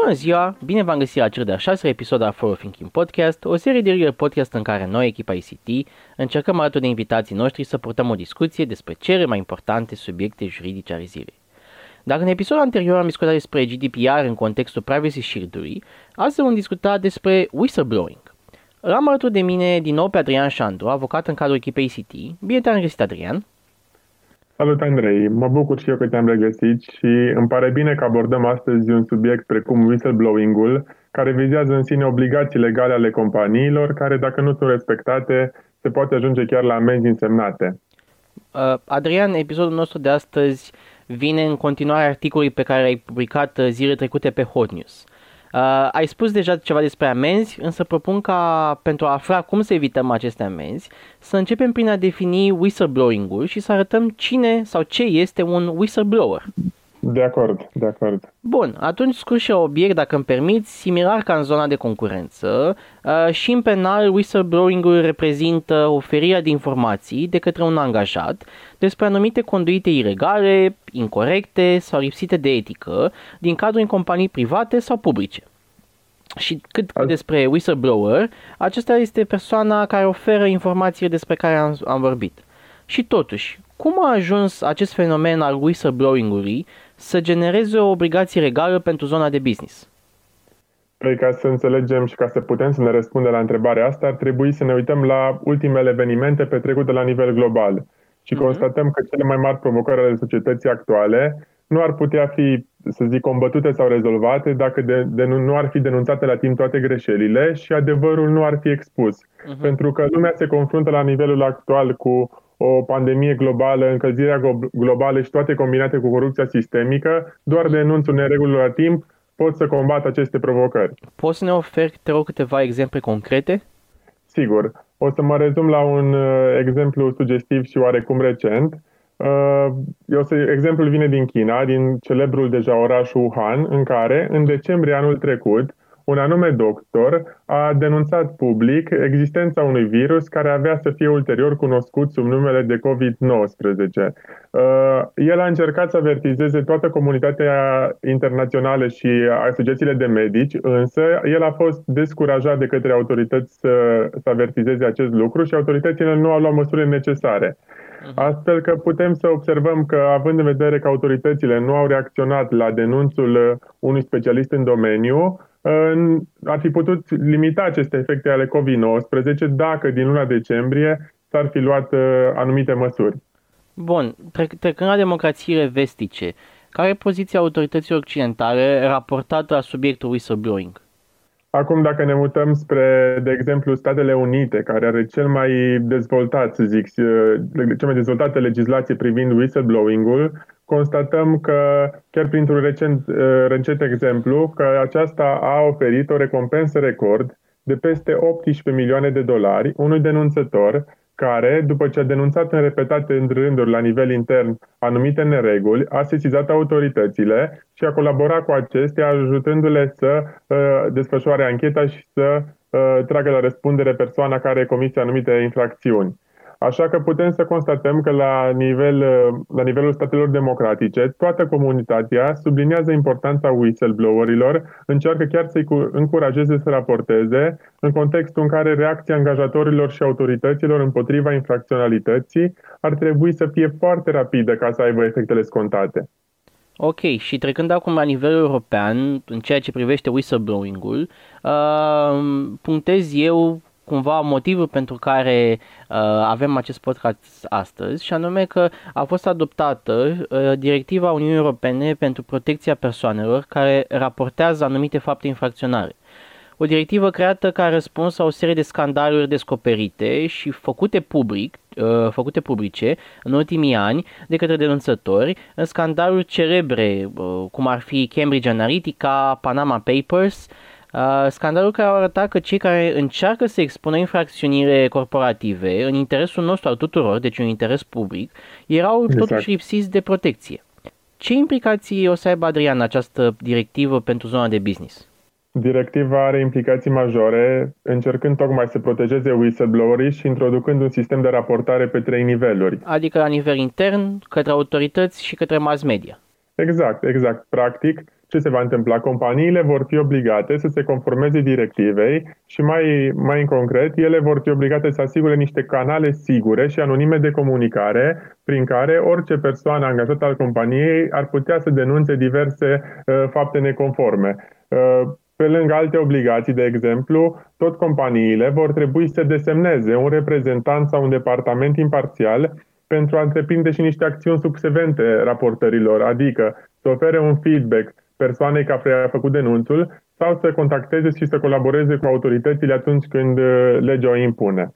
Bună ziua! Bine v-am găsit la cel de-al șaselea episod al Forward Thinking Podcast, o serie de real podcast în care noi, echipa ICT, încercăm alături de invitații noștri să purtăm o discuție despre cele mai importante subiecte juridice ale zilei. Dacă în episodul anterior am discutat despre GDPR în contextul Privacy Shield-ului, astăzi vom discuta despre whistleblowing. L-am alături de mine din nou pe Adrian Șandru, avocat în cadrul echipei ICT. Bine te-am găsit, Adrian! Salut, Andrei! Mă bucur și eu că te-am regăsit și îmi pare bine că abordăm astăzi un subiect precum whistleblowing-ul, care vizează în sine obligații legale ale companiilor, care, dacă nu sunt respectate, se poate ajunge chiar la amenzi însemnate. Uh, Adrian, episodul nostru de astăzi vine în continuare articolului pe care l-ai publicat uh, zile trecute pe Hot News. Uh, ai spus deja ceva despre amenzi, însă propun ca pentru a afla cum să evităm aceste amenzi, să începem prin a defini whistleblowing-ul și să arătăm cine sau ce este un whistleblower. De acord, de acord. Bun, atunci scurt și obiect, dacă îmi permiți, similar ca în zona de concurență, uh, și în penal whistleblowing-ul reprezintă oferirea de informații de către un angajat despre anumite conduite ilegale, incorrecte sau lipsite de etică din cadrul în companii private sau publice. Și cât Al... despre whistleblower, acesta este persoana care oferă informațiile despre care am, am vorbit. Și totuși, cum a ajuns acest fenomen al whistleblowing-ului să genereze o obligație legală pentru zona de business? Păi ca să înțelegem și ca să putem să ne răspundem la întrebarea asta, ar trebui să ne uităm la ultimele evenimente petrecute la nivel global și uh-huh. constatăm că cele mai mari provocări ale societății actuale nu ar putea fi, să zic, combătute sau rezolvate dacă de, de nu, nu ar fi denunțate la timp toate greșelile și adevărul nu ar fi expus. Uh-huh. Pentru că lumea se confruntă la nivelul actual cu o pandemie globală, încălzirea globală și toate combinate cu corupția sistemică, doar denunțul neregulilor la timp pot să combată aceste provocări. Poți să ne oferi, te rog, câteva exemple concrete? Sigur. O să mă rezum la un uh, exemplu sugestiv și oarecum recent. Uh, eu să, exemplul vine din China, din celebrul deja oraș Wuhan, în care, în decembrie anul trecut, un anume doctor a denunțat public existența unui virus care avea să fie ulterior cunoscut sub numele de COVID-19. Uh, el a încercat să avertizeze toată comunitatea internațională și asociațiile de medici, însă el a fost descurajat de către autorități să, să avertizeze acest lucru și autoritățile nu au luat măsurile necesare. Mhm. Astfel că putem să observăm că, având în vedere că autoritățile nu au reacționat la denunțul unui specialist în domeniu, ar fi putut limita aceste efecte ale COVID-19 dacă din luna decembrie s-ar fi luat uh, anumite măsuri. Bun, trecând la democrațiile vestice, care e poziția autorităților occidentale raportată la subiectul whistleblowing? Acum, dacă ne mutăm spre, de exemplu, Statele Unite, care are cel mai dezvoltat, să zic, uh, cel mai dezvoltată legislație privind whistleblowing-ul, constatăm că, chiar printr-un recent, uh, recent exemplu, că aceasta a oferit o recompensă record de peste 18 milioane de dolari unui denunțător care, după ce a denunțat în repetate rânduri la nivel intern anumite nereguli, a sesizat autoritățile și a colaborat cu acestea, ajutându-le să uh, desfășoare ancheta și să uh, tragă la răspundere persoana care comise anumite infracțiuni. Așa că putem să constatăm că la, nivel, la nivelul statelor democratice, toată comunitatea subliniază importanța whistleblowerilor, încearcă chiar să-i încurajeze să raporteze, în contextul în care reacția angajatorilor și autorităților împotriva infracționalității ar trebui să fie foarte rapidă ca să aibă efectele scontate. Ok, și trecând acum la nivel european, în ceea ce privește whistleblowing-ul, uh, punctez eu cumva motivul pentru care uh, avem acest podcast astăzi și anume că a fost adoptată uh, directiva Uniunii Europene pentru protecția persoanelor care raportează anumite fapte infracționare. O directivă creată ca răspuns la o serie de scandaluri descoperite și făcute public, uh, făcute publice în ultimii ani de către denunțători în scandaluri celebre, uh, cum ar fi Cambridge Analytica, Panama Papers, uh, Uh, scandalul care a arătat că cei care încearcă să expună infracțiunile corporative în interesul nostru al tuturor, deci un interes public, erau exact. totuși lipsiți de protecție. Ce implicații o să aibă Adrian această directivă pentru zona de business? Directiva are implicații majore, încercând tocmai să protejeze whistleblowerii și introducând un sistem de raportare pe trei niveluri. Adică la nivel intern, către autorități și către mass media. Exact, exact. Practic, ce se va întâmpla? Companiile vor fi obligate să se conformeze directivei și mai, mai în concret, ele vor fi obligate să asigure niște canale sigure și anonime de comunicare prin care orice persoană angajată al companiei ar putea să denunțe diverse uh, fapte neconforme. Uh, pe lângă alte obligații, de exemplu, tot companiile vor trebui să desemneze un reprezentant sau un departament imparțial pentru a întreprinde și niște acțiuni subsevente raportărilor, adică să ofere un feedback persoanei care a făcut denunțul sau să contacteze și să colaboreze cu autoritățile atunci când uh, legea o impune.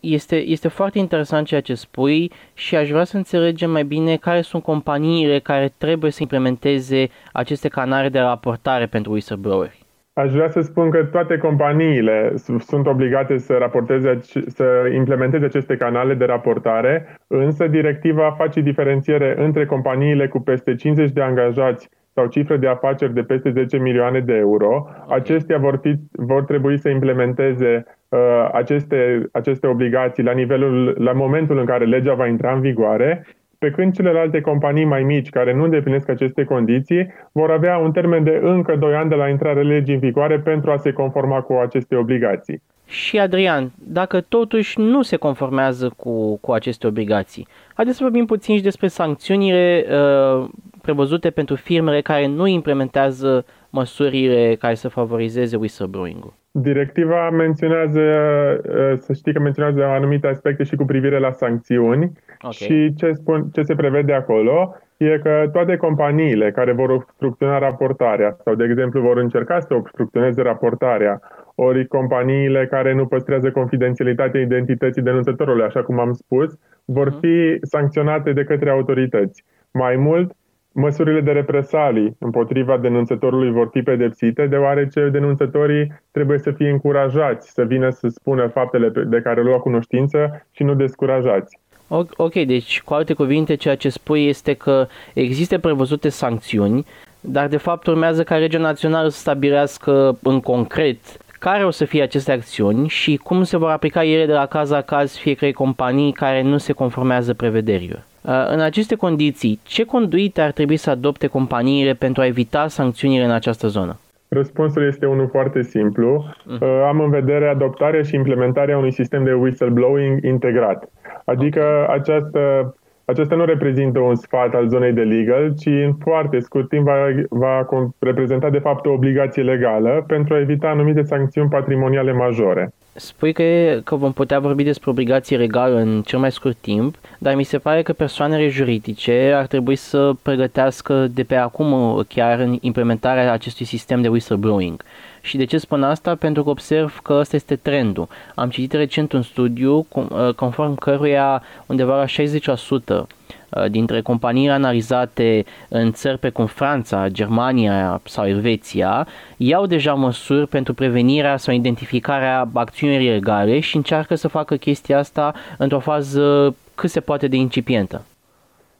Este, este foarte interesant ceea ce spui și aș vrea să înțelegem mai bine care sunt companiile care trebuie să implementeze aceste canale de raportare pentru whistlebloweri. Aș vrea să spun că toate companiile sunt obligate să raporteze, să implementeze aceste canale de raportare, însă directiva face diferențiere între companiile cu peste 50 de angajați sau cifre de afaceri de peste 10 milioane de euro. Acestea vor, fi, vor trebui să implementeze uh, aceste, aceste obligații la, nivelul, la momentul în care legea va intra în vigoare pe când celelalte companii mai mici care nu îndeplinesc aceste condiții vor avea un termen de încă 2 ani de la intrarea legii în vigoare pentru a se conforma cu aceste obligații. Și Adrian, dacă totuși nu se conformează cu, cu aceste obligații, haideți să vorbim puțin și despre sancțiunile uh, prevăzute pentru firmele care nu implementează măsurile care să favorizeze whistleblowing-ul. Directiva menționează, uh, să știi că menționează anumite aspecte și cu privire la sancțiuni okay. și ce, spun, ce se prevede acolo e că toate companiile care vor obstrucționa raportarea sau, de exemplu, vor încerca să obstrucționeze raportarea, ori companiile care nu păstrează confidențialitatea identității denunțătorului, așa cum am spus, vor mhm. fi sancționate de către autorități. Mai mult, Măsurile de represalii împotriva denunțătorului vor fi pedepsite, deoarece denunțătorii trebuie să fie încurajați să vină să spună faptele de care lua cunoștință și nu descurajați. Ok, deci cu alte cuvinte ceea ce spui este că există prevăzute sancțiuni, dar de fapt urmează ca Regia Națională să stabilească în concret care o să fie aceste acțiuni și cum se vor aplica ele de la caz la caz fiecare companii care nu se conformează prevederilor. Uh, în aceste condiții, ce conduite ar trebui să adopte companiile pentru a evita sancțiunile în această zonă? Răspunsul este unul foarte simplu. Mhm. Uh, am în vedere adoptarea și implementarea unui sistem de whistleblowing integrat. Adică această acesta nu reprezintă un sfat al zonei de legal, ci în foarte scurt timp va, va reprezenta de fapt o obligație legală pentru a evita anumite sancțiuni patrimoniale majore. Spui că, că vom putea vorbi despre obligații legale în cel mai scurt timp, dar mi se pare că persoanele juridice ar trebui să pregătească de pe acum chiar în implementarea acestui sistem de whistleblowing. Și de ce spun asta? Pentru că observ că ăsta este trendul. Am citit recent un studiu uh, conform căruia undeva la 60% uh, dintre companiile analizate în țări precum Franța, Germania sau Elveția iau deja măsuri pentru prevenirea sau identificarea acțiunilor ilegale și încearcă să facă chestia asta într-o fază cât se poate de incipientă.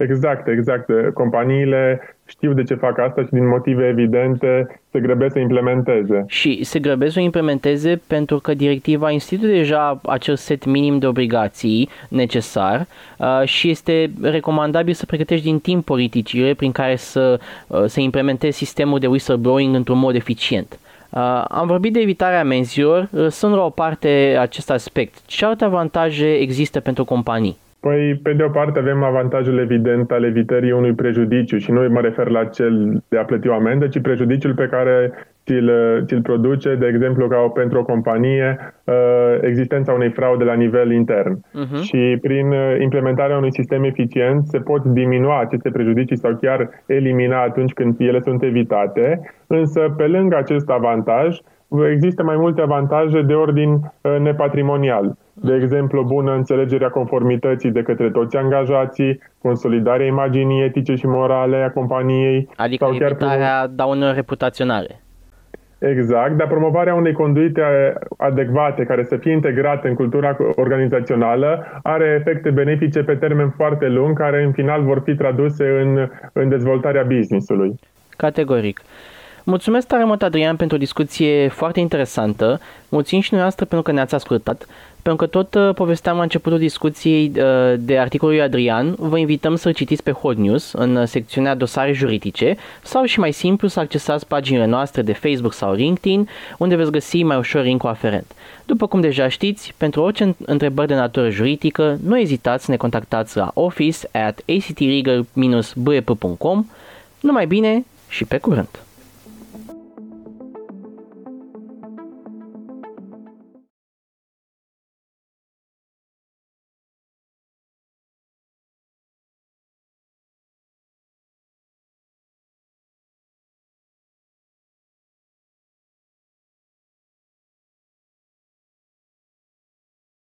Exact, exact. Companiile știu de ce fac asta și din motive evidente se grăbesc să implementeze. Și se grăbesc să implementeze pentru că directiva instituie deja acel set minim de obligații necesar uh, și este recomandabil să pregătești din timp politicile prin care să, uh, să implementezi sistemul de whistleblowing într-un mod eficient. Uh, am vorbit de evitarea amenzilor, lăsând la o parte acest aspect. Ce alte avantaje există pentru companii? Păi, pe de o parte avem avantajul evident al evitării unui prejudiciu și nu mă refer la cel de a plăti o amendă, ci prejudiciul pe care ți-l, ți-l produce, de exemplu, ca pentru o companie, uh, existența unei fraude la nivel intern. Uh-huh. Și prin uh, implementarea unui sistem eficient se pot diminua aceste prejudicii sau chiar elimina atunci când ele sunt evitate, însă pe lângă acest avantaj, există mai multe avantaje de ordin uh, nepatrimonial de exemplu, bună înțelegerea conformității de către toți angajații, consolidarea imaginii etice și morale a companiei. Adică sau chiar evitarea daunelor reputaționale. Exact, dar promovarea unei conduite adecvate care să fie integrate în cultura organizațională are efecte benefice pe termen foarte lung, care în final vor fi traduse în, în dezvoltarea business-ului. Categoric. Mulțumesc tare mult, Adrian, pentru o discuție foarte interesantă. Mulțumim și noastră pentru că ne-ați ascultat. Pentru că tot uh, povesteam la începutul discuției uh, de articolul lui Adrian, vă invităm să-l citiți pe Hot News în uh, secțiunea dosare juridice sau și mai simplu să accesați paginile noastre de Facebook sau LinkedIn, unde veți găsi mai ușor link aferent. După cum deja știți, pentru orice întrebări de natură juridică, nu ezitați să ne contactați la office at actlegal-bep.com. Numai bine și pe curând!